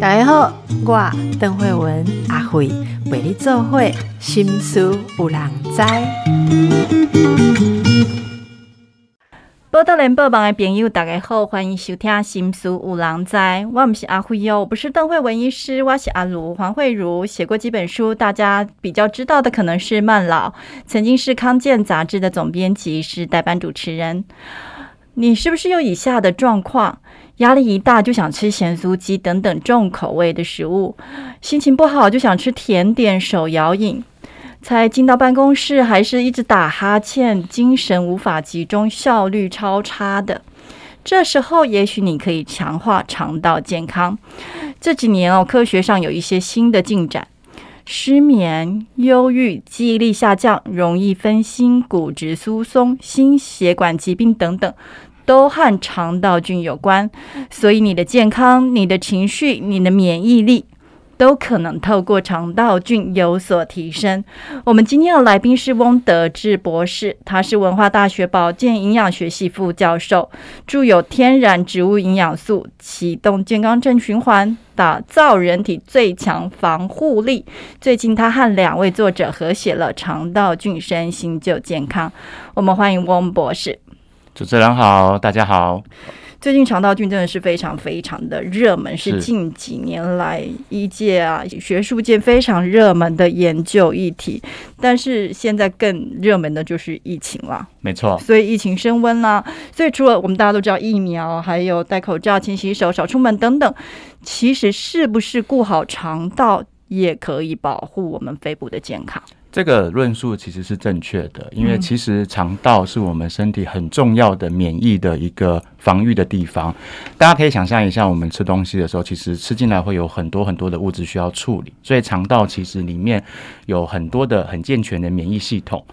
大家好，我邓慧文阿慧为你做会心思有人知。报道联播网的朋友，大家好，欢迎收听《心思有人知》。我不是阿慧哦，我不是邓慧文医师，我是阿如黄慧茹，写过几本书，大家比较知道的可能是《慢老》，曾经是康健杂志的总编辑，是代班主持人。你是不是有以下的状况？压力一大就想吃咸酥鸡等等重口味的食物，心情不好就想吃甜点、手摇饮，才进到办公室还是一直打哈欠，精神无法集中，效率超差的。这时候，也许你可以强化肠道健康。这几年哦，科学上有一些新的进展，失眠、忧郁、记忆力下降、容易分心、骨质疏松、心血管疾病等等。都和肠道菌有关，所以你的健康、你的情绪、你的免疫力，都可能透过肠道菌有所提升。我们今天的来宾是翁德志博士，他是文化大学保健营养学系副教授，著有《天然植物营养素启动健康正循环，打造人体最强防护力》。最近，他和两位作者合写了《肠道菌身心就健康》。我们欢迎翁博士。主持人好，大家好。最近肠道菌真的是非常非常的热门，是近几年来医界啊学术界非常热门的研究议题。但是现在更热门的就是疫情了，没错。所以疫情升温啦，所以除了我们大家都知道疫苗，还有戴口罩、勤洗手、少出门等等，其实是不是顾好肠道也可以保护我们肺部的健康？这个论述其实是正确的，因为其实肠道是我们身体很重要的免疫的一个防御的地方。大家可以想象一下，我们吃东西的时候，其实吃进来会有很多很多的物质需要处理，所以肠道其实里面有很多的很健全的免疫系统。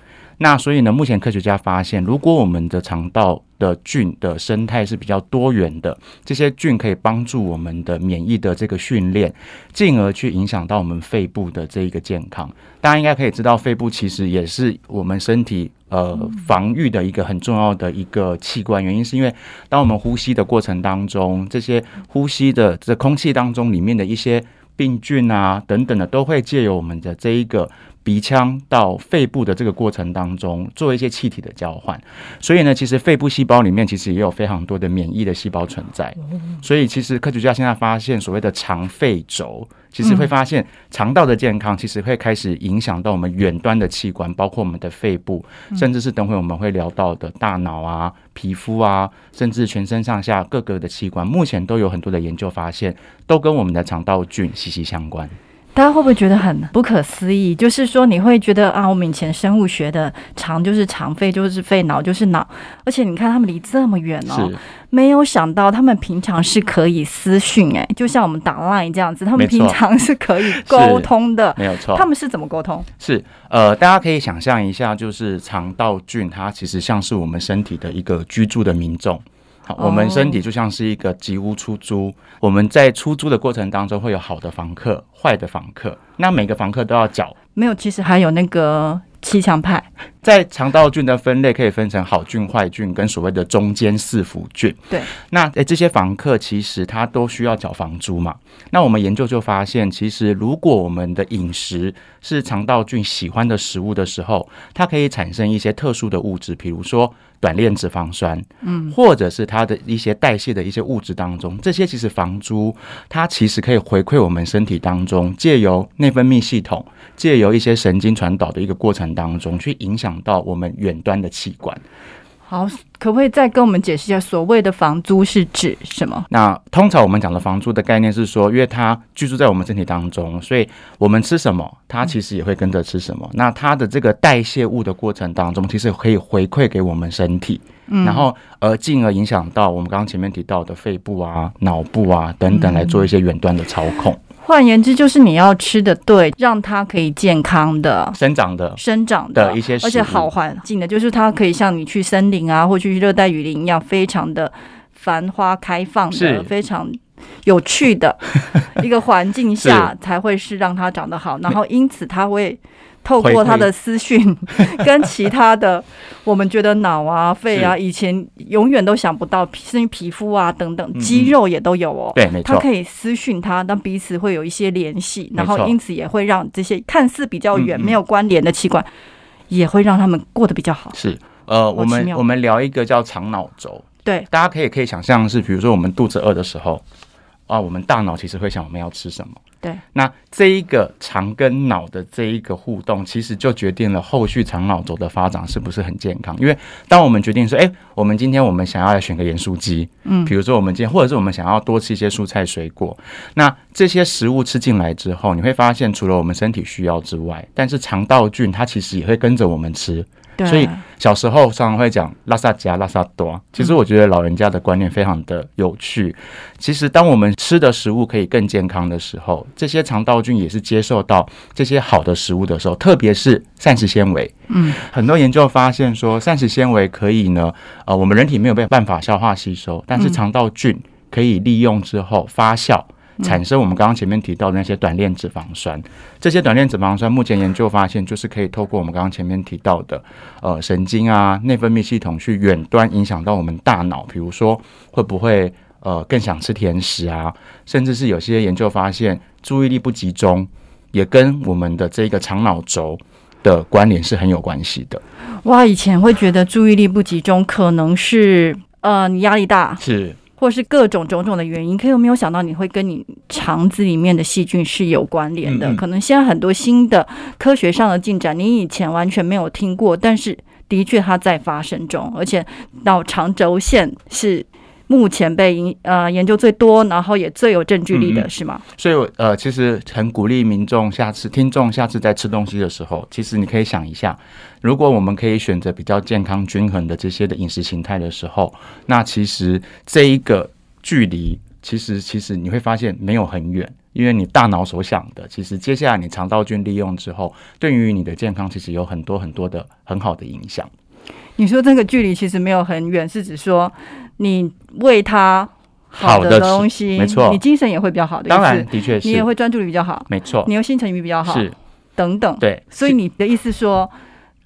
那所以呢，目前科学家发现，如果我们的肠道的菌的生态是比较多元的，这些菌可以帮助我们的免疫的这个训练，进而去影响到我们肺部的这一个健康。大家应该可以知道，肺部其实也是我们身体呃防御的一个很重要的一个器官。原因是因为当我们呼吸的过程当中，这些呼吸的这空气当中里面的一些病菌啊等等的，都会借由我们的这一个。鼻腔到肺部的这个过程当中，做一些气体的交换，所以呢，其实肺部细胞里面其实也有非常多的免疫的细胞存在。所以，其实科学家现在发现，所谓的肠肺轴，其实会发现肠道的健康，其实会开始影响到我们远端的器官，包括我们的肺部，甚至是等会我们会聊到的大脑啊、皮肤啊，甚至全身上下各个的器官，目前都有很多的研究发现，都跟我们的肠道菌息息相关。大家会不会觉得很不可思议？就是说，你会觉得啊，我们以前生物学的肠就是肠，肺就是肺，脑就是脑，而且你看他们离这么远哦，没有想到他们平常是可以私讯哎，就像我们打 line 这样子，他们平常是可以沟通的，没有错。他们是怎么沟通？是呃，大家可以想象一下，就是肠道菌，它其实像是我们身体的一个居住的民众。我们身体就像是一个吉屋出租，我们在出租的过程当中会有好的房客、坏的房客，那每个房客都要缴。没有，其实还有那个七强派，在肠道菌的分类可以分成好菌、坏菌跟所谓的中间四伏菌。对，那诶这些房客其实他都需要缴房租嘛？那我们研究就发现，其实如果我们的饮食是肠道菌喜欢的食物的时候，它可以产生一些特殊的物质，比如说。短链脂肪酸，嗯，或者是它的一些代谢的一些物质当中，这些其实房租它其实可以回馈我们身体当中，借由内分泌系统，借由一些神经传导的一个过程当中，去影响到我们远端的器官。好，可不可以再跟我们解释一下，所谓的房租是指什么？那通常我们讲的房租的概念是说，因为它居住在我们身体当中，所以我们吃什么，它其实也会跟着吃什么。那它的这个代谢物的过程当中，其实可以回馈给我们身体，然后而进而影响到我们刚刚前面提到的肺部啊、脑部啊等等，来做一些远端的操控。换言之，就是你要吃的对，让它可以健康的。生长的。生长的一些，而且好环境的，就是它可以像你去森林啊，或去热带雨林一样，非常的繁花开放的，非常有趣的 一个环境下，才会是让它长得好。然后因此它会透过他的私讯 跟其他的，我们觉得脑啊、肺啊，以前永远都想不到，甚至皮肤啊等等，肌肉也都有哦。对，没错。他可以私讯他，但彼此会有一些联系，然后因此也会让这些看似比较远、没有关联的器官，也会让他们过得比较好。是，呃，我们我们聊一个叫肠脑轴。对，大家可以可以想象是，比如说我们肚子饿的时候，啊，我们大脑其实会想我们要吃什么。对，那这一个肠跟脑的这一个互动，其实就决定了后续肠脑轴的发展是不是很健康。因为当我们决定说，哎，我们今天我们想要来选个盐酥鸡，嗯，比如说我们今天，或者是我们想要多吃一些蔬菜水果，那这些食物吃进来之后，你会发现，除了我们身体需要之外，但是肠道菌它其实也会跟着我们吃。所以小时候常常会讲拉萨加拉萨多，其实我觉得老人家的观念非常的有趣。其实当我们吃的食物可以更健康的时候，这些肠道菌也是接受到这些好的食物的时候，特别是膳食纤维。嗯，很多研究发现说，膳食纤维可以呢，呃，我们人体没有办法消化吸收，但是肠道菌可以利用之后发酵。产生我们刚刚前面提到的那些短链脂肪酸，这些短链脂肪酸目前研究发现，就是可以透过我们刚刚前面提到的呃神经啊内分泌系统去远端影响到我们大脑，比如说会不会呃更想吃甜食啊，甚至是有些研究发现注意力不集中，也跟我们的这个肠脑轴的关联是很有关系的。哇，以前会觉得注意力不集中可能是呃你压力大是。或是各种种种的原因，可有没有想到你会跟你肠子里面的细菌是有关联的？可能现在很多新的科学上的进展，你以前完全没有听过，但是的确它在发生中，而且脑肠轴线是。目前被研呃研究最多，然后也最有证据力的是吗？所以，呃，其实很鼓励民众下次听众下次在吃东西的时候，其实你可以想一下，如果我们可以选择比较健康均衡的这些的饮食形态的时候，那其实这一个距离，其实其实你会发现没有很远，因为你大脑所想的，其实接下来你肠道菌利用之后，对于你的健康其实有很多很多的很好的影响。你说这个距离其实没有很远，是指说。你喂他好的东西，没错，你精神也会比较好的。当然，的确是，你也会专注力比较好，没错，你又心情比较好，是等等。对，所以你的意思说，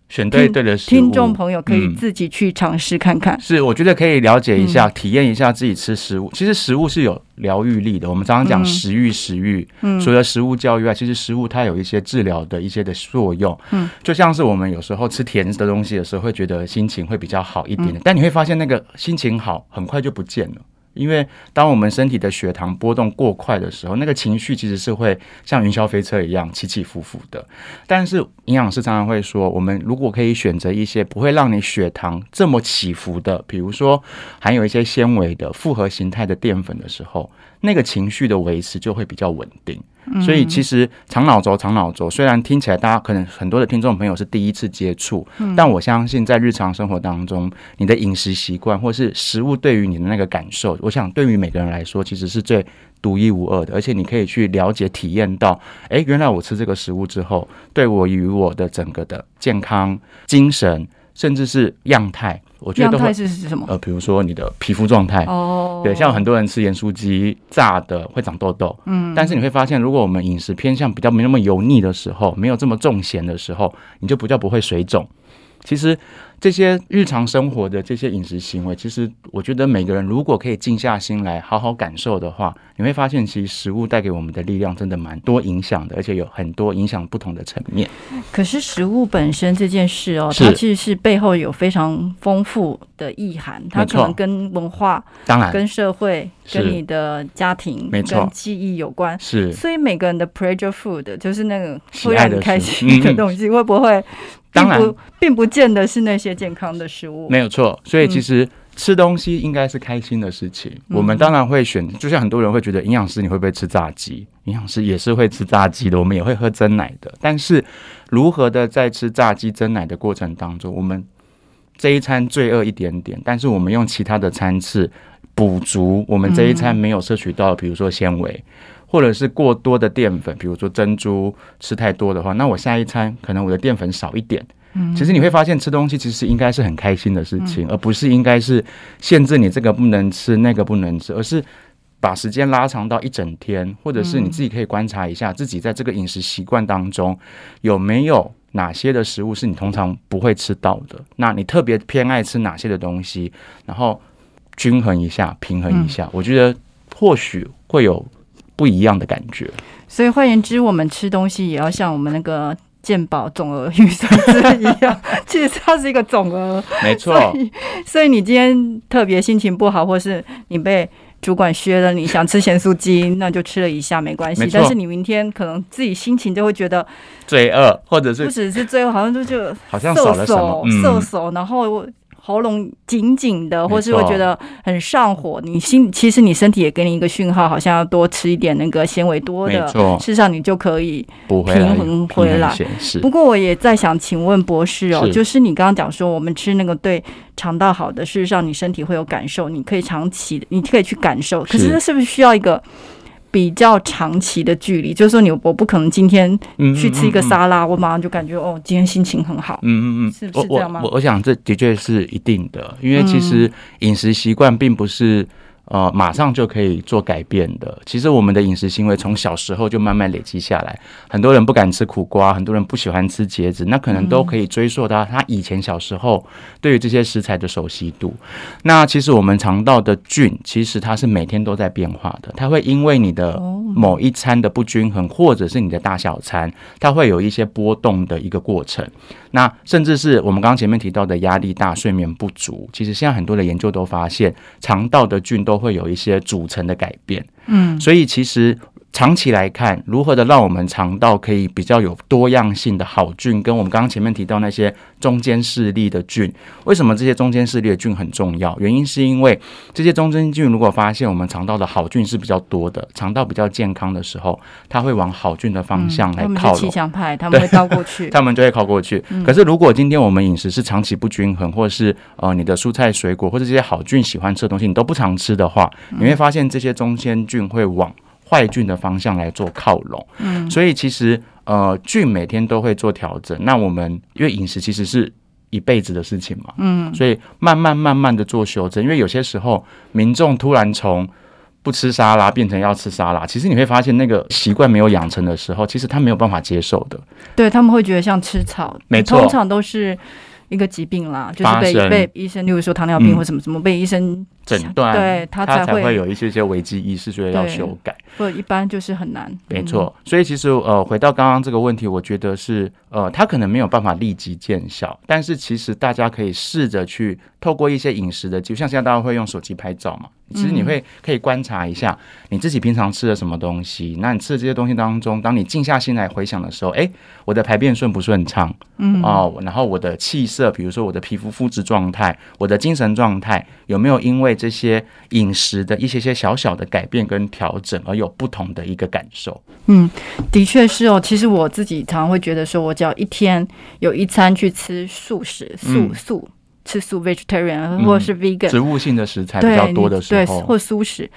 选对对的食物听众朋友可以自己去尝试看看。是，我觉得可以了解一下，体验一下自己吃食物。其实食物是有疗愈力的。我们常常讲食欲，食欲，嗯，除了食物教育外，其实食物它有一些治疗的一些的作用。嗯，就像是我们有时候吃甜的东西的时候，会觉得心情会比较好一点点，但你会发现那个心情好很快就不见了。因为当我们身体的血糖波动过快的时候，那个情绪其实是会像云霄飞车一样起起伏伏的。但是营养师常常会说，我们如果可以选择一些不会让你血糖这么起伏的，比如说含有一些纤维的复合形态的淀粉的时候，那个情绪的维持就会比较稳定。所以其实肠脑轴，肠脑轴虽然听起来大家可能很多的听众朋友是第一次接触，但我相信在日常生活当中，你的饮食习惯或是食物对于你的那个感受，我想对于每个人来说，其实是最独一无二的。而且你可以去了解、体验到，哎，原来我吃这个食物之后，对我与我的整个的健康、精神，甚至是样态。我觉得样态是是什么？呃，比如说你的皮肤状态哦，对，像很多人吃盐酥鸡炸的会长痘痘，嗯，但是你会发现，如果我们饮食偏向比较没那么油腻的时候，没有这么重咸的时候，你就比较不会水肿。其实。这些日常生活的这些饮食行为，其实我觉得每个人如果可以静下心来好好感受的话，你会发现其实食物带给我们的力量真的蛮多影响的，而且有很多影响不同的层面。可是食物本身这件事哦，它其实是背后有非常丰富的意涵，它可能跟文化、当然。跟社会、跟你的家庭、没错、记忆有关。是，所以每个人的 pleasure food 就是那个会让你开心的东西，会不会？当然，并不见得是那些健康的食物，没有错。所以其实吃东西应该是开心的事情。我们当然会选，就像很多人会觉得营养师你会不会吃炸鸡？营养师也是会吃炸鸡的，我们也会喝真奶的。但是如何的在吃炸鸡、真奶的过程当中，我们这一餐罪恶一点点，但是我们用其他的餐次补足我们这一餐没有摄取到，比如说纤维。或者是过多的淀粉，比如说珍珠吃太多的话，那我下一餐可能我的淀粉少一点。嗯，其实你会发现吃东西其实应该是很开心的事情，而不是应该是限制你这个不能吃那个不能吃，而是把时间拉长到一整天，或者是你自己可以观察一下自己在这个饮食习惯当中有没有哪些的食物是你通常不会吃到的，那你特别偏爱吃哪些的东西，然后均衡一下，平衡一下，我觉得或许会有不一样的感觉。所以换言之，我们吃东西也要像我们那个健保总额预算制一样，其实它是一个总额。没错，所以，你今天特别心情不好，或是你被主管削了，你想吃咸酥鸡，那就吃了一下没关系但是你明天可能自己心情就会觉得，罪恶或者是不只是最后好像就就好像少了什么手，嗯手，然后喉咙紧紧的，或是会觉得很上火。你心其实你身体也给你一个讯号，好像要多吃一点那个纤维多的，事实上你就可以平衡回来不过我也在想，请问博士哦，是就是你刚刚讲说，我们吃那个对肠道好的，事实上你身体会有感受，你可以长期的，你可以去感受。可是是这是不是需要一个比较长期的距离？就是说你，我不可能今天嗯去吃一个嗯嗯沙拉，我马上就感觉哦，今天心情很好。嗯嗯嗯，是是这样吗我我我想这的确是一定的，因为其实饮食习惯并不是呃马上就可以做改变的。其实我们的饮食行为从小时候就慢慢累积下来，很多人不敢吃苦瓜，很多人不喜欢吃茄子，那可能都可以追溯到他以前小时候对于这些食材的熟悉度。那其实我们肠道的菌，其实它是每天都在变化的，它会因为你的哦某一餐的不均衡，或者是你的大小餐，它会有一些波动的一个过程。那甚至是我们刚刚前面提到的压力大、睡眠不足，其实现在很多的研究都发现，肠道的菌都会有一些组成的改变。嗯，所以其实长期来看，如何的让我们肠道可以比较有多样性的好菌，跟我们刚刚前面提到那些中间势力的菌，为什么这些中间势力的菌很重要？原因是因为这些中间菌如果发现我们肠道的好菌是比较多的，肠道比较健康的时候，它会往好菌的方向来嗯他们是气靠拢。象派，他们会倒过去。他们就会靠过去。可是如果今天我们饮食是长期不均衡，或是呃你的蔬菜水果或者这些好菌喜欢吃的东西你都不常吃的话，你会发现这些中间菌会往坏菌的方向来做靠拢。嗯，所以其实呃菌每天都会做调整。那我们因为饮食其实是。一辈子的事情嘛，嗯，所以慢慢慢慢的做修正，因为有些时候民众突然从不吃沙拉变成要吃沙拉，其实你会发现那个习惯没有养成的时候，其实他没有办法接受的。对他们会觉得像吃草，没错通常都是一个疾病啦，就是被被医生，例如说糖尿病嗯或什么什么，被医生诊断，对他他才会才会有一些些危机意识，所以要修改。或者一般就是很难。没错，所以其实呃，回到刚刚这个问题，我觉得是呃，他可能没有办法立即见效，但是其实大家可以试着去透过一些饮食的就，像现在大家会用手机拍照嘛，其实你会可以观察一下你自己平常吃的什么东西，那你吃的这些东西当中，当你静下心来回想的时候，哎，我的排便顺不顺畅？嗯，哦，然后我的气色，比如说我的皮肤肤质状态，我的精神状态，有没有因为这些饮食的一些些小小的改变跟调整而有不同的一个感受？嗯，的确是哦。其实我自己常常会觉得说，我只要一天有一餐去吃素食、素嗯素吃素 vegetarian 或者是 vegan，、植物性的食材比对较多的时候，或素食。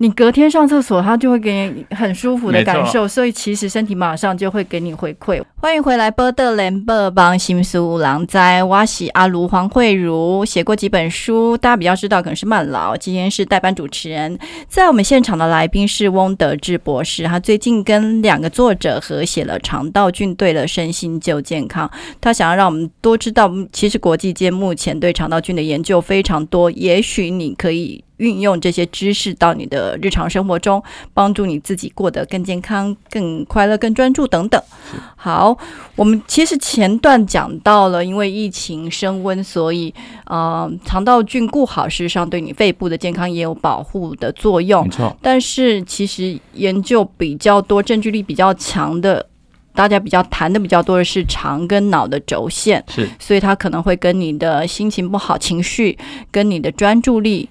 你隔天上厕所，它就会给你很舒服的感受，所以其实身体马上就会给你回馈。欢迎回来，波德联播帮新书郎在我是阿卢黄慧茹，写过几本书，大家比较知道可能是慢老，今天是代班主持人。在我们现场的来宾是翁德志博士，他最近跟两个作者合写了《肠道菌对了身心就健康》，他想要让我们多知道，其实国际间目前对肠道菌的研究非常多，也许你可以。运用这些知识到你的日常生活中，帮助你自己过得更健康、更快乐、更专注等等。好，我们其实前段讲到了，因为疫情升温，所以呃，肠道菌固好，事实上对你肺部的健康也有保护的作用没。错，但是其实研究比较多、证据力比较强的，大家比较谈的比较多的是肠跟脑的轴线。是所以它可能会跟你的心情不好、情绪跟你的专注力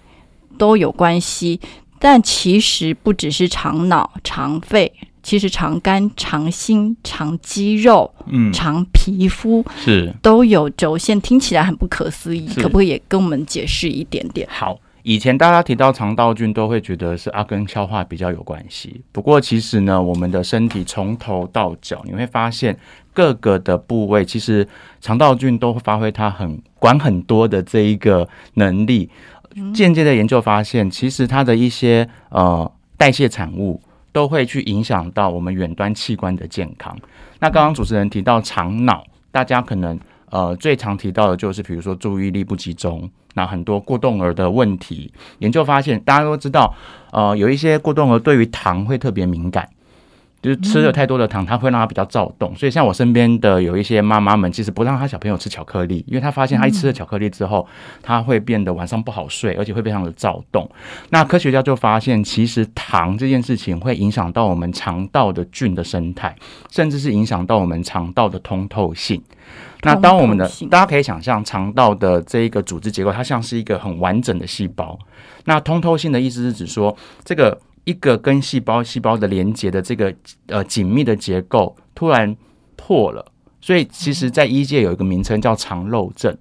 都有关系。但其实不只是肠脑、肠肺，其实肠肝、肠心、肠肌肉、嗯肠皮肤是都有轴线，听起来很不可思议。可不可以也跟我们解释一点点？好。以前大家提到肠道菌，都会觉得是啊跟消化比较有关系。不过其实呢，我们的身体从头到脚，你会发现各个的部位，其实肠道菌都会发挥它很管很多的这一个能力。间接的研究发现，其实它的一些呃代谢产物都会去影响到我们远端器官的健康。那刚刚主持人提到肠脑。大家可能呃最常提到的就是，比如说注意力不集中，那很多过动儿的问题。研究发现，大家都知道，呃，有一些过动儿对于糖会特别敏感。就是吃了太多的糖，它会让他比较躁动。所以像我身边的有一些妈妈们，其实不让他小朋友吃巧克力，因为他发现他一吃了巧克力之后，他会变得晚上不好睡，而且会非常的躁动。那科学家就发现，其实糖这件事情会影响到我们肠道的菌的生态，甚至是影响到我们肠道的通透性。那当我们的大家可以想象，肠道的这一个组织结构，它像是一个很完整的细胞。那通透性的意思是指说这个。一个跟细胞细胞的连接的这个呃紧密的结构突然破了，所以其实，在医界有一个名称叫肠漏症。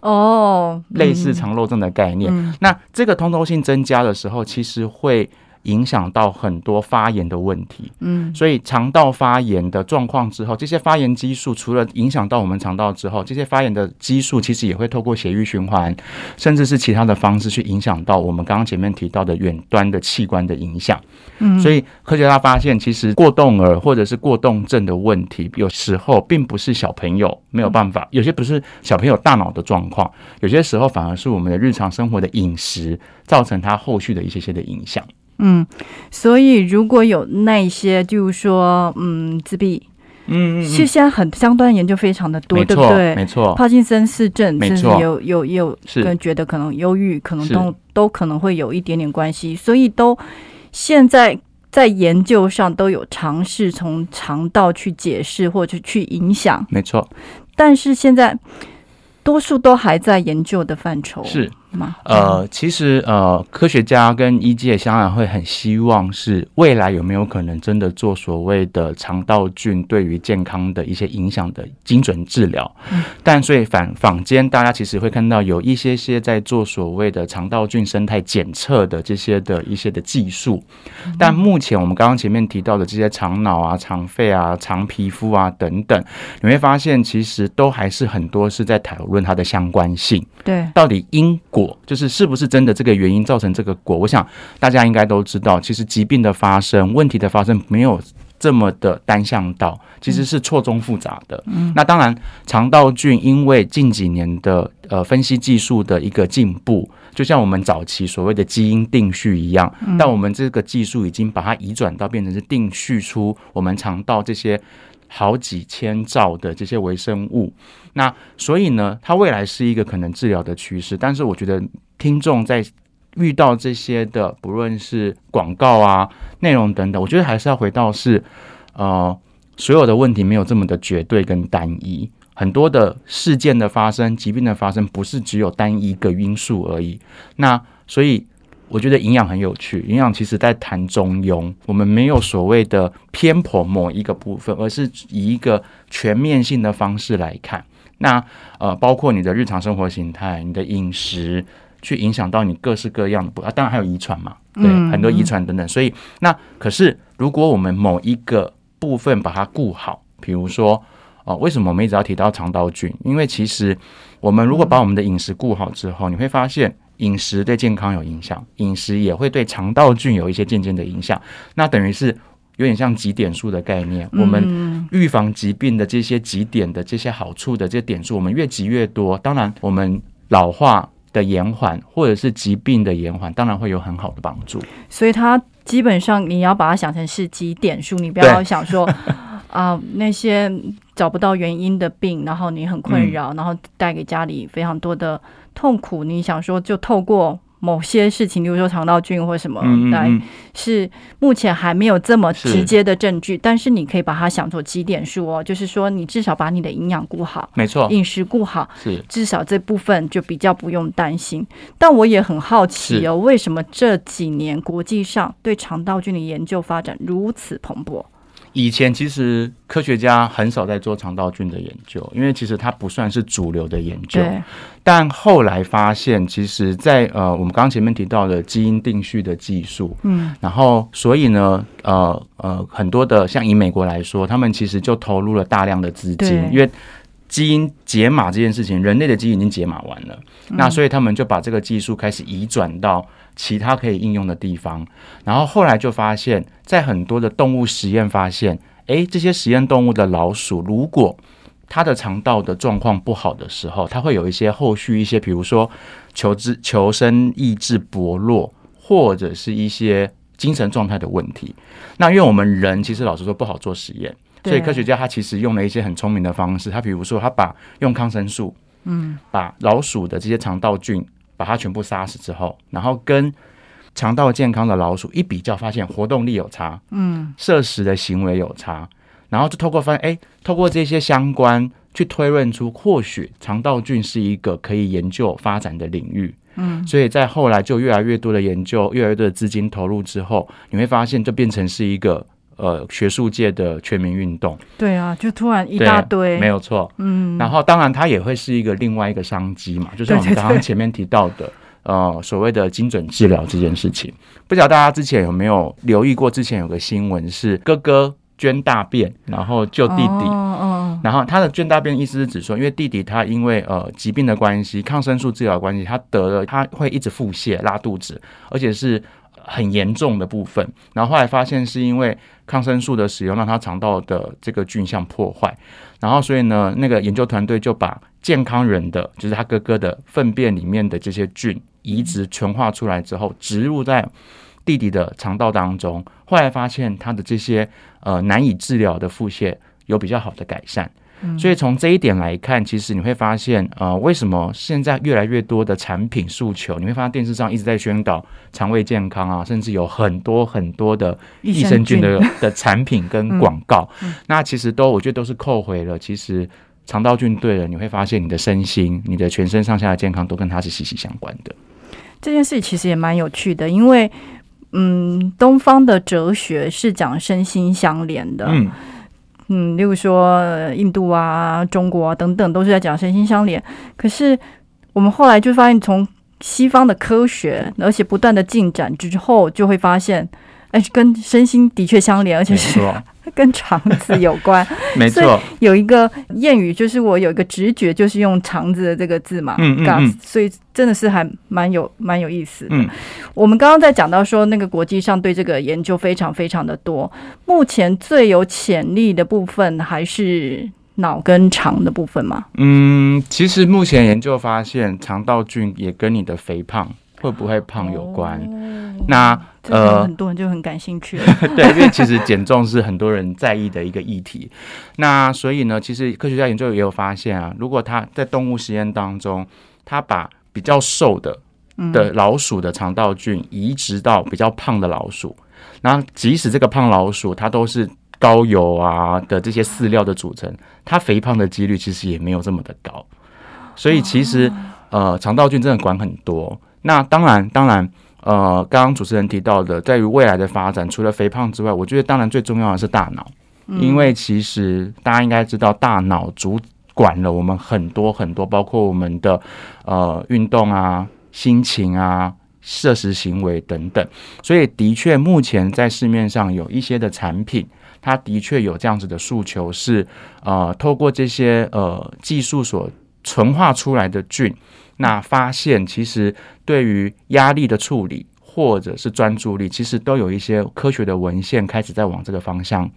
哦，类似肠漏症的概念。那这个通透性增加的时候，其实会。影响到很多发炎的问题，嗯，所以肠道发炎的状况之后，这些发炎激素除了影响到我们肠道之后，这些发炎的激素其实也会透过血液循环，甚至是其他的方式去影响到我们刚刚前面提到的远端的器官的影响。嗯，所以科学家发现，其实过动儿或者是过动症的问题，有时候并不是小朋友没有办法，有些不是小朋友大脑的状况，有些时候反而是我们的日常生活的饮食造成他后续的一些些的影响。嗯，所以如果有那一些，就是说，嗯，自闭，嗯嗯，其实现在很相关研究非常的多，对不对？没错，帕金森氏症，甚至有有有人觉得可能忧郁，可能都都可能会有一点点关系，所以都现在在研究上都有尝试从肠道去解释或者去影响，没错，但是现在多数都还在研究的范畴，是。呃，其实呃，科学家跟医界当然会很希望是未来有没有可能真的做所谓的肠道菌对于健康的一些影响的精准治疗。嗯，但所以坊坊间大家其实会看到有一些些在做所谓的肠道菌生态检测的这些的一些的技术。但目前我们刚刚前面提到的这些肠脑啊、肠肺啊、肠皮肤啊等等，你会发现其实都还是很多是在讨论它的相关性。对，到底因果。果就是是不是真的这个原因造成这个果？我想大家应该都知道，其实疾病的发生、问题的发生没有这么的单向道，其实是错综复杂的。嗯，那当然，肠道菌因为近几年的呃分析技术的一个进步，就像我们早期所谓的基因定序一样，但我们这个技术已经把它移转到变成是定序出我们肠道这些。好几千兆的这些微生物，那所以呢，它未来是一个可能治疗的趋势。但是我觉得听众在遇到这些的，不论是广告啊、内容等等，我觉得还是要回到是，呃，所有的问题没有这么的绝对跟单一，很多的事件的发生、疾病的发生，不是只有单一个因素而已。那所以。我觉得营养很有趣，营养其实在谈中庸，我们没有所谓的偏颇某一个部分，而是以一个全面性的方式来看。那呃，包括你的日常生活形态、你的饮食，去影响到你各式各样的不啊，当然还有遗传嘛，对，很多遗传等等。所以那可是如果我们某一个部分把它顾好，比如说哦，为什么我们一直要提到肠道菌？因为其实我们如果把我们的饮食顾好之后，你会发现。饮食对健康有影响，饮食也会对肠道菌有一些渐渐的影响。那等于是有点像几点数的概念。我们预防疾病的这些几点的这些好处的这些点数，我们越积越多，当然我们老化的延缓或者是疾病的延缓，当然会有很好的帮助。所以它基本上你要把它想成是几点数，你不要想说 啊那些找不到原因的病，然后你很困扰，然后带给家里非常多的。痛苦，你想说就透过某些事情，比如说肠道菌或什么来，是目前还没有这么直接的证据，但是你可以把它想作几点数哦，就是说你至少把你的营养顾好，没错，饮食顾好，是至少这部分就比较不用担心。但我也很好奇哦，为什么这几年国际上对肠道菌的研究发展如此蓬勃？以前其实科学家很少在做肠道菌的研究，因为其实它不算是主流的研究。但后来发现，其实，在呃，我们刚刚前面提到的基因定序的技术，嗯，然后所以呢，呃呃，很多的像以美国来说，他们其实就投入了大量的资金，因为基因解码这件事情，人类的基因已经解码完了，那所以他们就把这个技术开始移转到。其他可以应用的地方，然后后来就发现，在很多的动物实验发现，诶，这些实验动物的老鼠，如果它的肠道的状况不好的时候，它会有一些后续一些，比如说求知求生意志薄弱，或者是一些精神状态的问题。那因为我们人其实老实说不好做实验，所以科学家他其实用了一些很聪明的方式，他比如说他把用抗生素，嗯，把老鼠的这些肠道菌把它全部杀死之后，然后跟肠道健康的老鼠一比较，发现活动力有差，嗯，摄食的行为有差，然后就透过发现，哎，透过这些相关去推论出，或许肠道菌是一个可以研究发展的领域。嗯，所以在后来就越来越多的研究，越来越多的资金投入之后，你会发现就变成是一个呃学术界的全民运动。对啊，就突然一大堆，没有错。嗯，然后当然它也会是一个另外一个商机嘛，就是我们刚刚前面提到的，呃，所谓的精准治疗这件事情。不晓得大家之前有没有留意过？之前有个新闻是哥哥捐大便，然后救弟弟。哦哦然后他的捐大便意思是指说，因为弟弟他因为呃疾病的关系，抗生素治疗关系，他得了他会一直腹泻、拉肚子，而且是很严重的部分。然后后来发现是因为抗生素的使用让他肠道的这个菌相破坏，然后所以呢，那个研究团队就把健康人的，就是他哥哥的粪便里面的这些菌移植纯化出来之后，植入在弟弟的肠道当中，后来发现他的这些呃难以治疗的腹泻有比较好的改善。所以从这一点来看，其实你会发现，呃，为什么现在越来越多的产品诉求，你会发现电视上一直在宣导肠胃健康啊，甚至有很多很多的益生菌的 的产品跟广告，那其实都我觉得都是扣回了，其实肠道菌对了，你会发现你的身心、你的全身上下的健康都跟它是息息相关的。这件事其实也蛮有趣的，因为嗯，东方的哲学是讲身心相连的，嗯，嗯，例如说印度啊、中国啊等等，都是在讲身心相连。可是我们后来就发现，从西方的科学，而且不断的进展之后，就会发现，哎，跟身心的确相连，而且是，跟肠子有关。没错，有一个谚语，就是我有一个直觉，就是用肠子的这个字嘛，嗯嗯 guts，嗯所以真的是还蛮有蛮有意思的。嗯我们刚刚在讲到说，那个国际上对这个研究非常非常的多，目前最有潜力的部分还是脑跟肠的部分吗？嗯，其实目前研究发现，肠道菌也跟你的肥胖会不会胖有关。那呃很多人就很感兴趣了。对，因为其实减重是很多人在意的一个议题。那所以呢，其实科学家研究也有发现啊，如果他在动物实验当中，他把比较瘦的的老鼠的肠道菌移植到比较胖的老鼠，然后即使这个胖老鼠它都是高油啊的这些饲料的组成，它肥胖的几率其实也没有这么的高。所以其实呃，肠道菌真的管很多。那当然，当然。呃，刚刚主持人提到的，在于未来的发展，除了肥胖之外，我觉得当然最重要的是大脑，因为其实大家应该知道，大脑主管了我们很多很多，包括我们的呃运动啊、心情啊、摄食行为等等。所以，的确，目前在市面上有一些的产品，它的确有这样子的诉求，是呃，透过这些呃技术所纯化出来的菌。那发现其实对于压力的处理或者是专注力，其实都有一些科学的文献开始在往这个方向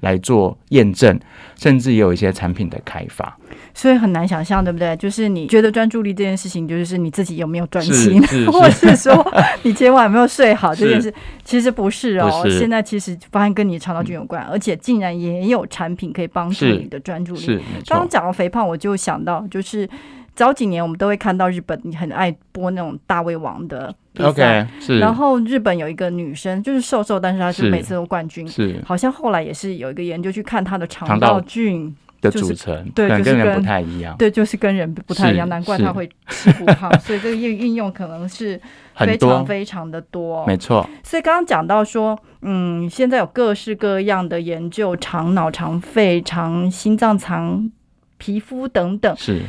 来做验证，甚至也有一些产品的开发。所以很难想象，对不对？就是你觉得专注力这件事情，就是你自己有没有专心，或是是说你今晚有没有睡好这件事，其实不是哦。是现在其实发现跟你肠道菌有关，而且竟然也有产品可以帮助你的专注力。是刚刚，讲到肥胖，我就想到就是。早几年我们都会看到日本很爱播那种大胃王的比赛。OK 是，然后日本有一个女生就是瘦瘦，但是她是是。每次都冠军。是。好像后来也是有一个研究去看她的肠肠道道菌，的就是组成，对就是跟不太一样，对，就是跟人不太一样，难怪是。她会吃不胖。所以这个运运用可能是非常，非常的多。没错，所以刚刚讲到说，嗯，现在有各式各样的研究，肠脑、肠肺、肠心脏、肠皮肤等等，是。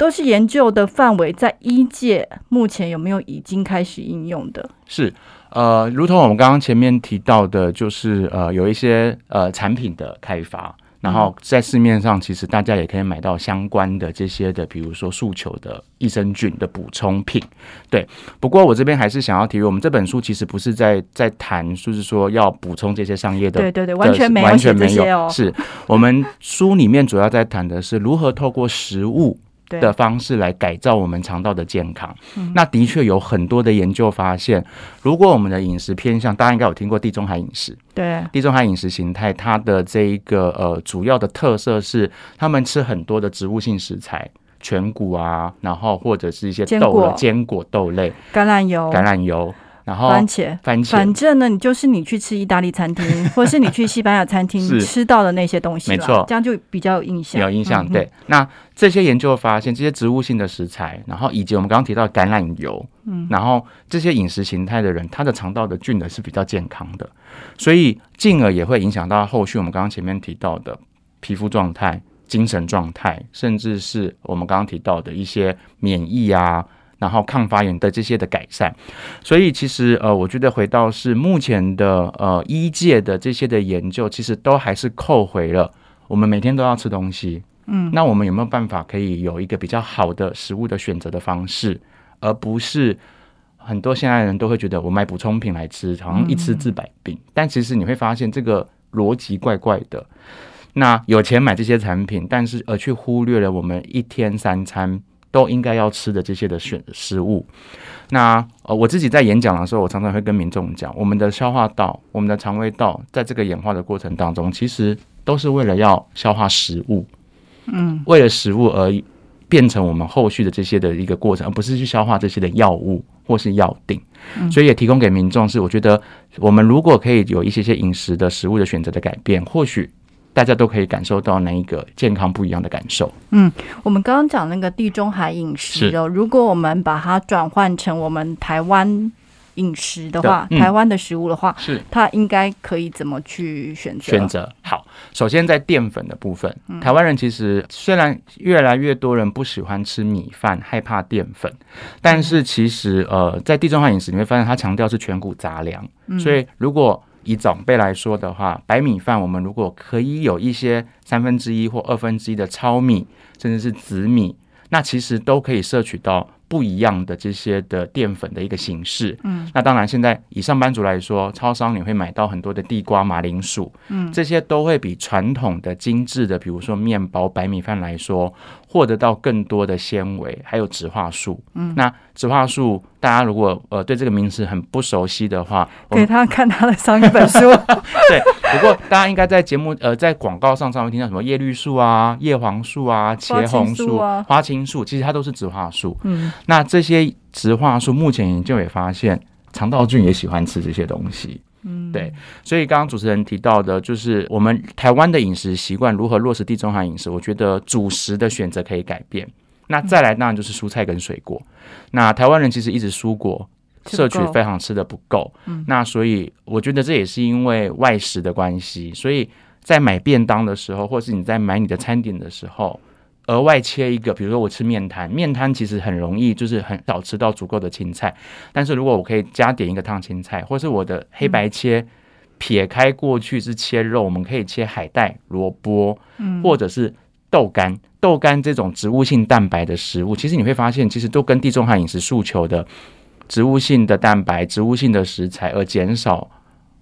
都是研究的范围，在医界目前有没有已经开始应用的？是，呃，如同我们刚刚前面提到的，就是呃，有一些呃产品的开发。然后在市面上，其实大家也可以买到相关的这些的，比如说诉求的益生菌的补充品。对，不过我这边还是想要提，我们这本书其实不是在在谈，就是说要补充这些商业的，对对对，完全没有完全没有，有。是我们书里面主要在谈的是如何透过食物。的方式来改造我们肠道的健康，那的确有很多的研究发现，如果我们的饮食偏向，大家应该有听过地中海饮食，对，地中海饮食形态，它的这一个呃主要的特色是，他们吃很多的植物性食材，全谷啊，然后或者是一些豆坚果豆类，橄榄油，橄榄油。然后番茄，番茄，反正呢，你就是你去吃意大利餐厅，或是你去西班牙餐厅吃到的那些东西，没错，这样就比较有印象。有印象，对。那这些研究发现，这些植物性的食材，然后以及我们刚刚提到橄榄油，嗯，然后这些饮食形态的人，他的肠道的菌呢是比较健康的，所以进而也会影响到后续我们刚刚前面提到的皮肤状态、精神状态，甚至是我们刚刚提到的一些免疫啊。然后抗发炎的这些的改善，所以其实呃，我觉得回到是目前的呃医界的这些的研究，其实都还是扣回了我们每天都要吃东西，嗯，那我们有没有办法可以有一个比较好的食物的选择的方式，而不是很多现在人都会觉得我买补充品来吃，好像一吃治百病，但其实你会发现这个逻辑怪怪的。那有钱买这些产品，但是而去忽略了我们一天三餐。都应该要吃的这些的选食物，那呃，我自己在演讲的时候，我常常会跟民众讲，我们的消化道、我们的肠胃道，在这个演化的过程当中，其实都是为了要消化食物，嗯，为了食物而变成我们后续的这些的一个过程，而不是去消化这些的药物或是药定。所以也提供给民众是，我觉得我们如果可以有一些些饮食的食物的选择的改变，或许。大家都可以感受到那一个健康不一样的感受。嗯，我们刚刚讲那个地中海饮食哦，如果我们把它转换成我们台湾饮食的话，台湾的食物的话，是。它应该可以怎么去选择？选择。好，首先在淀粉的部分，台湾人其实虽然越来越多人不喜欢吃米饭，害怕淀粉，但是其实呃，在地中海饮食你会发现，它强调是全谷杂粮，所以如果以长辈来说的话，白米饭我们如果可以有一些三分之一或二分之一的糙米，甚至是紫米，那其实都可以摄取到。不一样的这些的淀粉的一个形式，嗯，那当然现在以上班族来说，超商你会买到很多的地瓜、马铃薯，嗯，这些都会比传统的精致的，比如说面包、白米饭来说，获得到更多的纤维，还有植化素，嗯，那植化素大家如果呃对这个名词很不熟悉的话，给他看他的上一本书，对，不过大家应该在节目呃在广告上常会听到什么叶绿素啊、叶黄素啊、茄红素啊、花青素，其实它都是植化素，嗯。那这些植化素，目前研究也发现，肠道菌也喜欢吃这些东西。嗯，对。所以刚刚主持人提到的，就是我们台湾的饮食习惯如何落实地中海饮食，我觉得主食的选择可以改变。那再来，当然就是蔬菜跟水果。那台湾人其实一直蔬果摄取非常吃的不够。嗯。那所以我觉得这也是因为外食的关系，所以在买便当的时候，或是你在买你的餐点的时候。额外切一个，比如说我吃面摊，面摊其实很容易，就是很少吃到足够的青菜。但是如果我可以加点一个烫青菜，或是我的黑白切撇开过去是切肉，我们可以切海带、萝卜，或者是豆干。豆干这种植物性蛋白的食物，其实你会发现，其实都跟地中海饮食诉求的植物性的蛋白、植物性的食材，而减少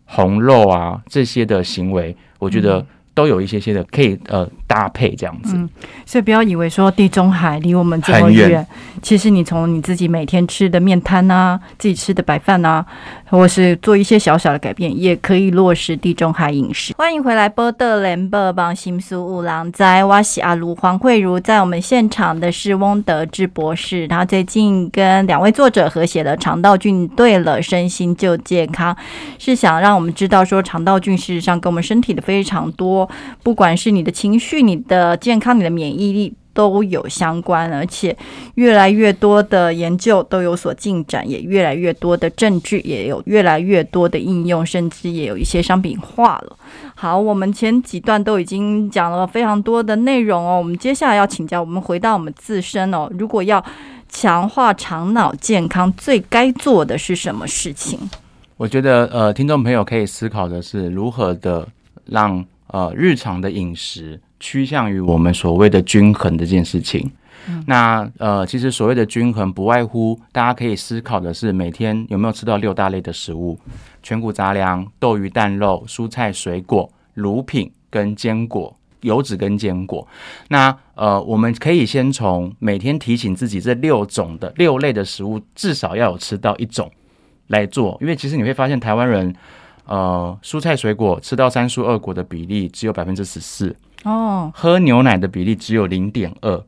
红肉啊这些的行为，我觉得。都有一些些的可以呃搭配这样子，嗯，所以不要以为说地中海离我们这么远，其实你从你自己每天吃的面摊啊，自己吃的白饭啊，或是做一些小小的改变，也可以落实地中海饮食。欢迎回来，波德连波邦新苏五郎在瓦西阿卢黄慧茹在我们现场的是翁德志博士，他最近跟两位作者合写了《肠道菌对了，身心就健康》，是想让我们知道说肠道菌事实上跟我们身体的非常多。不管是你的情绪、你的健康、你的免疫力都有相关，而且越来越多的研究都有所进展，也越来越多的证据，也有越来越多的应用，甚至也有一些商品化了。好，我们前几段都已经讲了非常多的内容哦，我们接下来要请教，我们回到我们自身哦，如果要强化肠脑健康，最该做的是什么事情？我觉得，呃，听众朋友可以思考的是如何的让。呃日常的饮食趋向于我们所谓的均衡这件事情。那呃，其实所谓的均衡，不外乎大家可以思考的是，每天有没有吃到六大类的食物：全谷杂粮、豆鱼蛋肉、蔬菜水果、乳品跟坚果、油脂跟坚果。那呃，我们可以先从每天提醒自己这六种的六类的食物，至少要有吃到一种来做，因为其实你会发现台湾人呃，蔬菜水果吃到三蔬二果的比例只有百分之十四，哦，喝牛奶的比例只有零点二。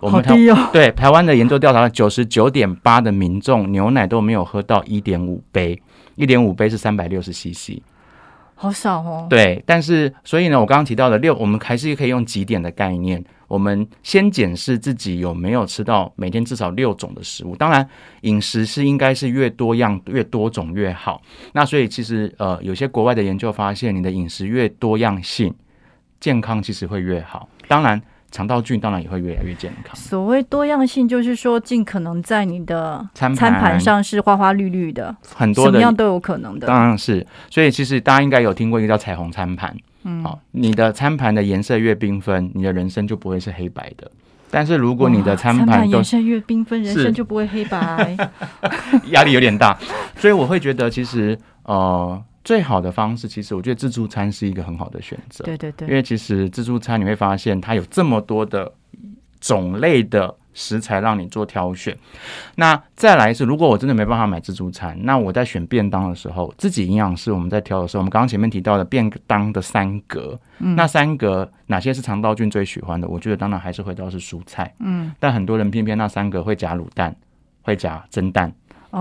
我好们台低哦。对台湾的研究调查，九十九点八的民众牛奶都没有喝到一点五杯，一点五杯是三百六十 CC。好少哦。对，但是所以呢，我刚刚提到的六，我们还是可以用几点的概念，我们先检视自己有没有吃到每天至少六种的食物。当然，饮食是应该是越多样、越多种越好。那所以其实呃，有些国外的研究发现，你的饮食越多样性，健康其实会越好。当然，肠道菌当然也会越来越健康。所谓多样性，就是说尽可能在你的餐盘餐盘上是花花绿绿的，很多的什么样都有可能的。当然是，所以其实大家应该有听过一个叫彩虹餐盘，嗯，好、你的餐盘的颜色越缤纷，你的人生就不会是黑白的。但是如果你的餐餐盘都颜色越缤纷，人生就不会黑白。压力有点大，所以我会觉得其实呃最好的方式，其实我觉得自助餐是一个很好的选择，对对对。因，为其实自助餐你会发现它有这么多的种类的食材让你做挑选。那再来是，如果我真的没办法买自助餐，那我在选便当的时候，自己营养师我们在挑的时候，我们刚刚前面提到的便当的三格，那三格哪些是肠道菌最喜欢的？我觉得当然还是回到是蔬菜，嗯，但很多人偏偏那三格会夹卤蛋，会夹蒸蛋，哦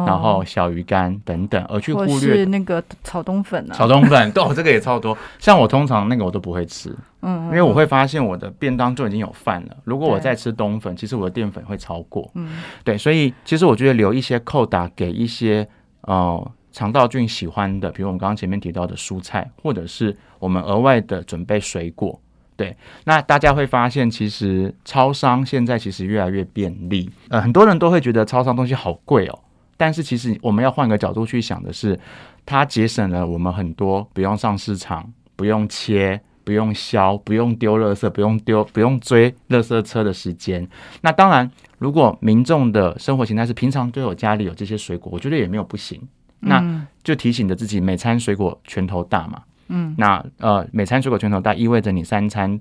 然后小鱼干等等，而去忽略是那个炒冬粉啊，炒冬粉，对，这个也超多。像我通常那个我都不会吃，嗯，因为我会发现我的便当就已经有饭了，如果我对再吃冬粉，其实我的淀粉会超过。嗯，对，所以其实我觉得留一些扣打给一些呃肠道菌喜欢的，比如我们刚刚前面提到的蔬菜，或者是我们额外的准备水果。对，那大家会发现，其实超商现在其实越来越便利。呃，很多人都会觉得超商东西好贵哦，但是其实我们要换个角度去想的是，它节省了我们很多不用上市场、不用切、不用削、不用丢垃圾、不用丢、不用追垃圾车的时间。那当然，如果民众的生活形态是平常都有家里有这些水果，我觉得也没有不行。那嗯就提醒着自己，每餐水果拳头大嘛。嗯，那呃，每餐水果拳头大，意味着你三餐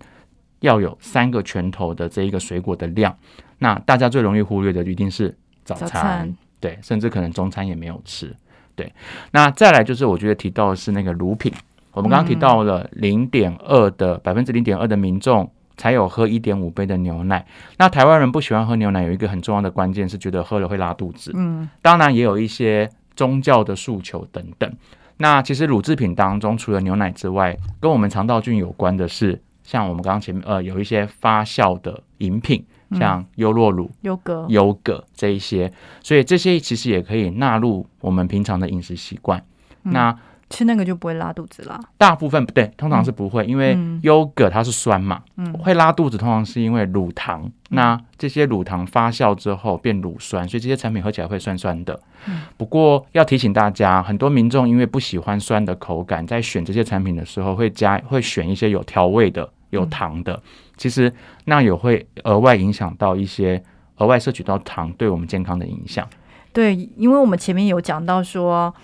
要有三个拳头的这一个水果的量。那大家最容易忽略的一定是早餐，早餐对，甚至可能中餐也没有吃。对，那再来就是我觉得提到的是那个乳品，我们刚刚提到了零点二的百分之零点二的民众。才有喝一点五杯的牛奶。那台湾人不喜欢喝牛奶，有一个很重要的关键是觉得喝了会拉肚子。嗯，当然也有一些宗教的诉求等等。那其实乳制品当中，除了牛奶之外，跟我们肠道菌有关的是，像我们刚刚前面呃有一些发酵的饮品，像优酪乳、优格，优格这一些，所以这些其实也可以纳入我们平常的饮食习惯。那吃那个就不会拉肚子啦。大部分不对，通常是不会，因为嗯优格它是酸嘛，嗯会拉肚子，通常是因为乳糖。那这些乳糖发酵之后变乳酸，所以这些产品喝起来会酸酸的。嗯不过要提醒大家，很多民众因为不喜欢酸的口感，在选这些产品的时候会加会选一些有调味的、有糖的。其实那也会额外影响到一些额外摄取到糖对我们健康的影响。对，因为我们前面有讲到说，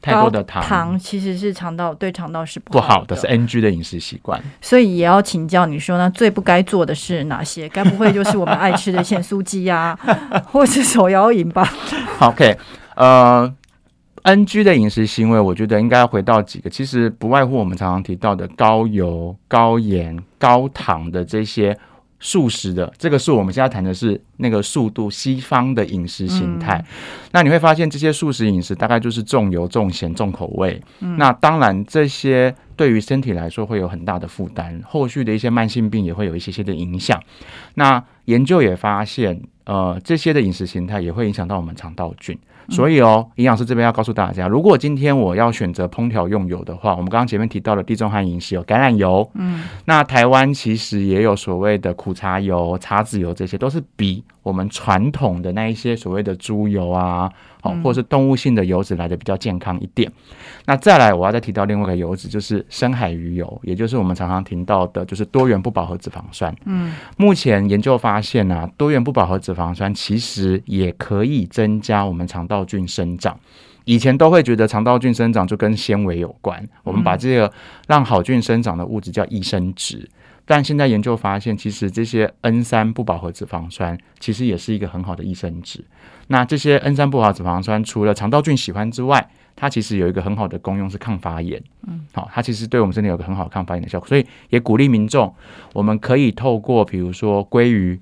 太多的糖糖其实是肠道对肠道是不好的，的是 NG 的饮食习惯。所以也要请教你说，那最不该做的是哪些？该不会就是我们爱吃的咸酥鸡呀，或是手摇饮吧？好 OK，呃，NG 的饮食行为，我觉得应该要回到几个，其实不外乎我们常常提到的高油、高盐、高糖的这些素食的，这个是我们现在谈的是那个速度西方的饮食形态。那你会发现，这些素食饮食大概就是重油、重咸、重口味。那当然，这些对于身体来说会有很大的负担，后续的一些慢性病也会有一些些的影响。那研究也发现，呃，这些的饮食形态也会影响到我们肠道菌。所以哦，营养师这边要告诉大家，如果今天我要选择烹调用油的话，我们刚刚前面提到的地中海饮食有橄榄油，嗯，那台湾其实也有所谓的苦茶油、茶籽油，这些都是比我们传统的那一些所谓的猪油啊，好，或者是动物性的油脂来的比较健康一点。那再来，我要再提到另外一个油脂，就是深海鱼油，也就是我们常常听到的，就是多元不饱和脂肪酸。嗯，目前研究发现呢，多元不饱和脂肪酸其实也可以增加我们肠道菌生长。以前都会觉得肠道菌生长就跟纤维有关，我们把这个让好菌生长的物质叫益生值。但现在研究发现，其实这些 N 三不饱和脂肪酸其实也是一个很好的益生脂。那这些 N 三不饱和脂肪酸除了肠道菌喜欢之外，它其实有一个很好的功用是抗发炎。嗯，好，它其实对我们身体有个很好的抗发炎的效果，所以也鼓励民众，我们可以透过比如说鲑鱼、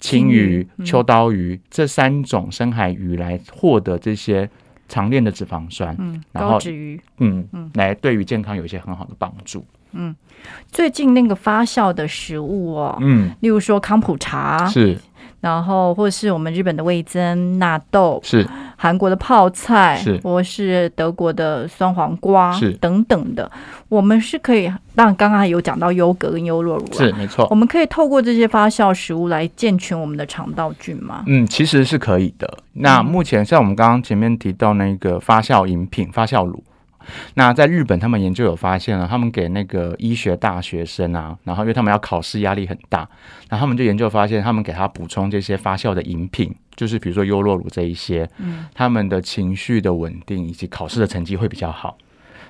青鱼、秋刀鱼这三种深海鱼来获得这些常练的脂肪酸。嗯，高脂鱼。嗯嗯，来对于健康有一些很好的帮助。嗯，最近那个发酵的食物哦，嗯，例如说康普茶是，然后或是我们日本的味增纳豆是，韩国的泡菜是，或是德国的酸黄瓜是。等等的，我们是可以，当然刚刚还有讲到优格跟优酪乳是没错，我们可以透过这些发酵食物来健全我们的肠道菌吗？嗯，其实是可以的。那目前像我们刚刚前面提到那个发酵饮品发酵乳。那在日本，他们研究有发现了，他们给那个医学大学生啊，然后因为他们要考试，压力很大，然后他们就研究发现，他们给他补充这些发酵的饮品，就是比如说优酪乳这一些，嗯，他们的情绪的稳定以及考试的成绩会比较好。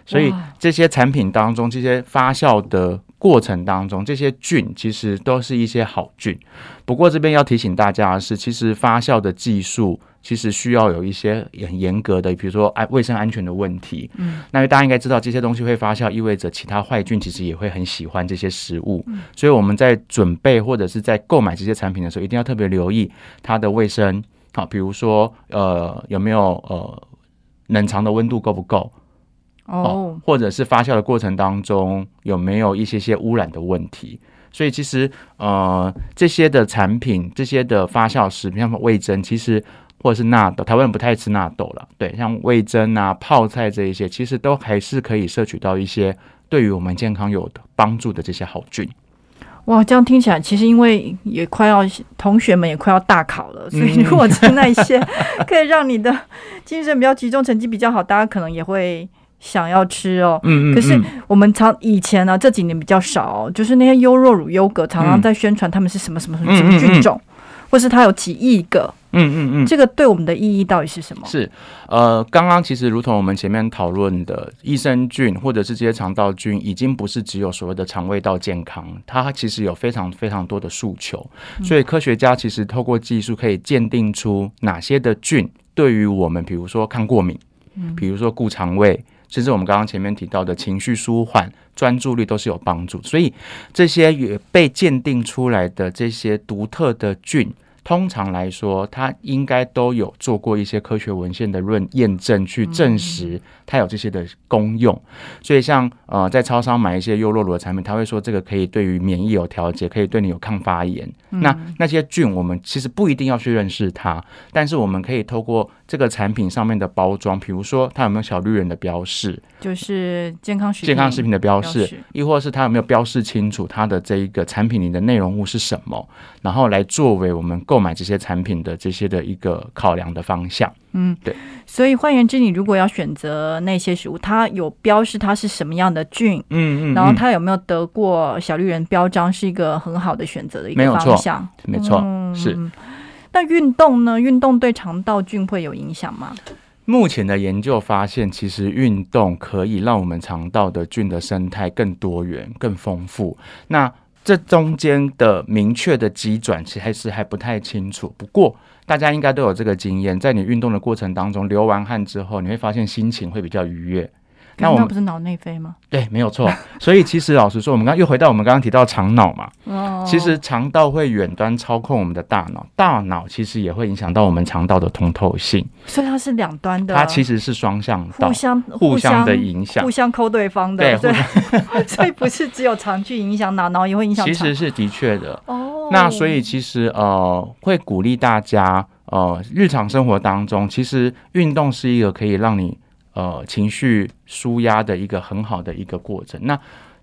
所以这些产品当中，这些发酵的过程当中，这些菌其实都是一些好菌。不过这边要提醒大家的是，其实发酵的技术。其实需要有一些很严格的，比如说安卫生安全的问题。嗯，那大家应该知道，这些东西会发酵，意味着其他坏菌其实也会很喜欢这些食物。嗯，所以我们在准备或者是在购买这些产品的时候，一定要特别留意它的卫生。好，比如说呃有没有呃冷藏的温度够不够？哦，或者是发酵的过程当中有没有一些些污染的问题？所以其实呃这些的产品，这些的发酵食品，像味增，其实。或者是纳豆，台湾人不太吃纳豆了。对，像味增啊、泡菜这一些，其实都还是可以摄取到一些对于我们健康有帮助的这些好菌。哇，这样听起来，其实因为也快要同学们也快要大考了，所以如果吃那些 可以让你的精神比较集中、成绩比较好，大家可能也会想要吃哦。嗯嗯。可是我们常以前呢，这几年比较少，就是那些优酪乳、优格，常常在宣传他们是什么什么什么菌种，或是它有几亿个。嗯嗯嗯，这个对我们的意义到底是什么？是，呃，刚刚其实如同我们前面讨论的，益生菌或者是这些肠道菌，已经不是只有所谓的肠胃道健康，它其实有非常非常多的诉求。所以科学家其实透过技术可以鉴定出哪些的菌对于我们，比如说抗过敏，嗯，比如说顾肠胃，甚至我们刚刚前面提到的情绪舒缓、专注力都是有帮助。所以这些也被鉴定出来的这些独特的菌。通常来说，它应该都有做过一些科学文献的论验证，去证实它有这些的功用。所以，像呃，在超商买一些优酪乳的产品，他会说这个可以对于免疫有调节，可以对你有抗发炎。那那些菌，我们其实不一定要去认识它，但是我们可以透过这个产品上面的包装，比如说它有没有小绿人的标示，就是健康食健康食品的标示，亦或是它有没有标示清楚它的这一个产品里的内容物是什么，然后来作为我们购买这些产品的这些的一个考量的方向。嗯，对。所以换言之，你如果要选择那些食物，它有标示它是什么样的菌，嗯嗯，然后它有没有得过小绿人标章，是一个很好的选择的一个方向。没错，是。那运动呢？运动对肠道菌会有影响吗？目前的研究发现，其实运动可以让我们肠道的菌的生态更多元、更丰富。那这中间的明确的机转，其实还是还不太清楚。不过，大家应该都有这个经验，在你运动的过程当中，流完汗之后，你会发现心情会比较愉悦。那我们不是脑内啡吗？对，没有错。所以其实老实说，我们刚又回到我们刚刚提到肠脑嘛。哦。其实肠道会远端操控我们的大脑，大脑其实也会影响到我们肠道的通透性。所以它是两端的。它其实是双向，互相互相的影响，互相抠对方的。对。所以不是只有肠去影响脑，脑也会影响。其实是的确的。哦。那所以其实呃，会鼓励大家呃，日常生活当中，其实运动是一个可以让你。呃，情绪舒压的一个很好的一个过程。那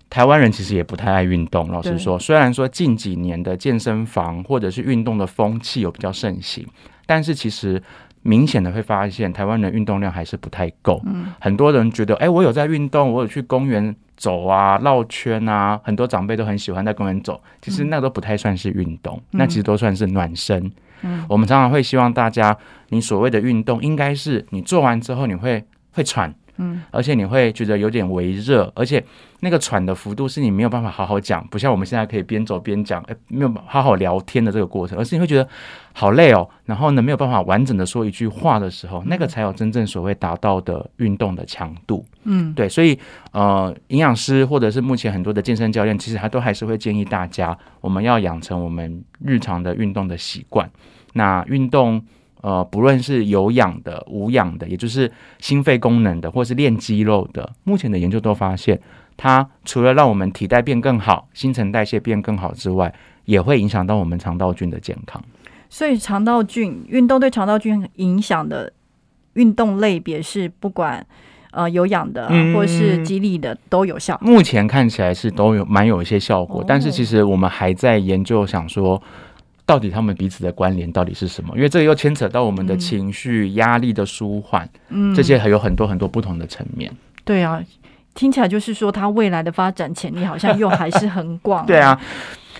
台湾人其实也不太爱运动，老实说，虽然说近几年的健身房或者是运动的风气有比较盛行，但是其实明显的会发现，台湾人运动量还是不太够。嗯，很多人觉得，哎，我有在运动，我有去公园走啊、绕圈啊，很多长辈都很喜欢在公园走。其实那都不太算是运动，那其实都算是暖身。嗯，我们常常会希望大家，你所谓的运动，应该是你做完之后你会会喘。嗯，而且你会觉得有点微热，而且那个喘的幅度是你没有办法好好讲，不像我们现在可以边走边讲，哎，没有好好聊天的这个过程，而是你会觉得好累哦，然后呢没有办法完整的说一句话的时候，那个才有真正所谓达到的运动的强度。嗯，对，所以呃，营养师或者是目前很多的健身教练，其实他都还是会建议大家，我们要养成我们日常的运动的习惯。那运动。呃，不论是有氧的、无氧的，也就是心肺功能的，或是练肌肉的，目前的研究都发现，它除了让我们体态变更好、新陈代谢变更好之外，也会影响到我们肠道菌的健康。所以，肠道菌运动对肠道菌影响的运动类别是不管呃有氧的或是激励的都有效。目前看起来是都有蛮有一些效果，但是其实我们还在研究，想说。到底他们彼此的关联到底是什么？因为这个又牵扯到我们的情绪、压力的舒缓，嗯，这些还有很多很多不同的层面。对啊，听起来就是说，它未来的发展潜力好像又还是很广。对啊，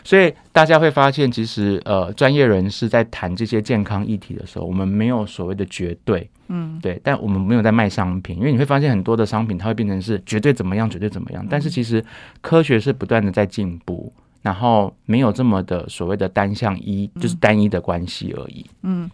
所以大家会发现，其实呃，专业人士在谈这些健康议题的时候，我们没有所谓的绝对，嗯，对，但我们没有在卖商品，因为你会发现很多的商品它会变成是绝对怎么样，绝对怎么样，但是其实科学是不断的在进步。然后没有这么的所谓的单向一，就是单一的关系而已。嗯，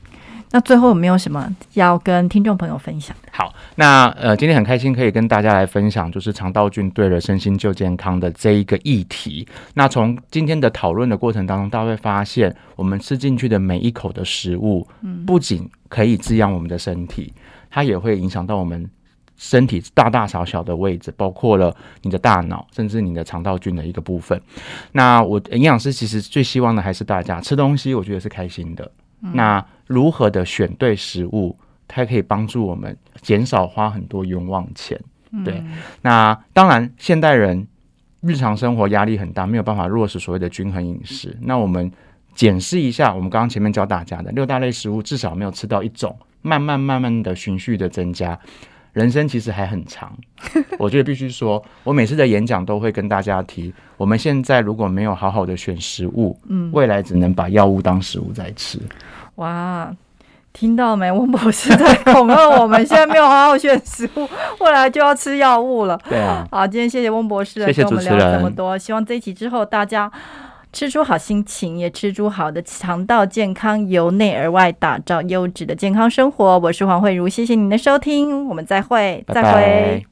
那最后有没有什么要跟听众朋友分享？好，那呃，今天很开心可以跟大家来分享，就是肠道菌对了身心就健康的这一个议题。那从今天的讨论的过程当中，大家会发现，我们吃进去的每一口的食物，嗯，不仅可以滋养我们的身体，它也会影响到我们。身体大大小小的位置，包括了你的大脑，甚至你的肠道菌的一个部分。那我营养师其实最希望的还是大家吃东西，我觉得是开心的。那如何的选对食物，它可以帮助我们减少花很多冤枉钱。对，那当然现代人日常生活压力很大，没有办法落实所谓的均衡饮食。那我们检视一下，我们刚刚前面教大家的六大类食物，至少没有吃到一种，慢慢慢慢的循序的增加。人生其实还很长，我觉得必须说，我每次的演讲都会跟大家提，我们现在如果没有好好的选食物，嗯，未来只能把药物当食物在吃。哇，听到没？温博士在恐吓我们，现在没有好好选食物，未来就要吃药物了。对啊，好，今天谢谢温博士谢谢我们聊这么多，希望这一期之后大家。吃出好心情，也吃出好的肠道健康，由内而外打造优质的健康生活。我是黄慧茹，谢谢您的收听，我们再会，再会。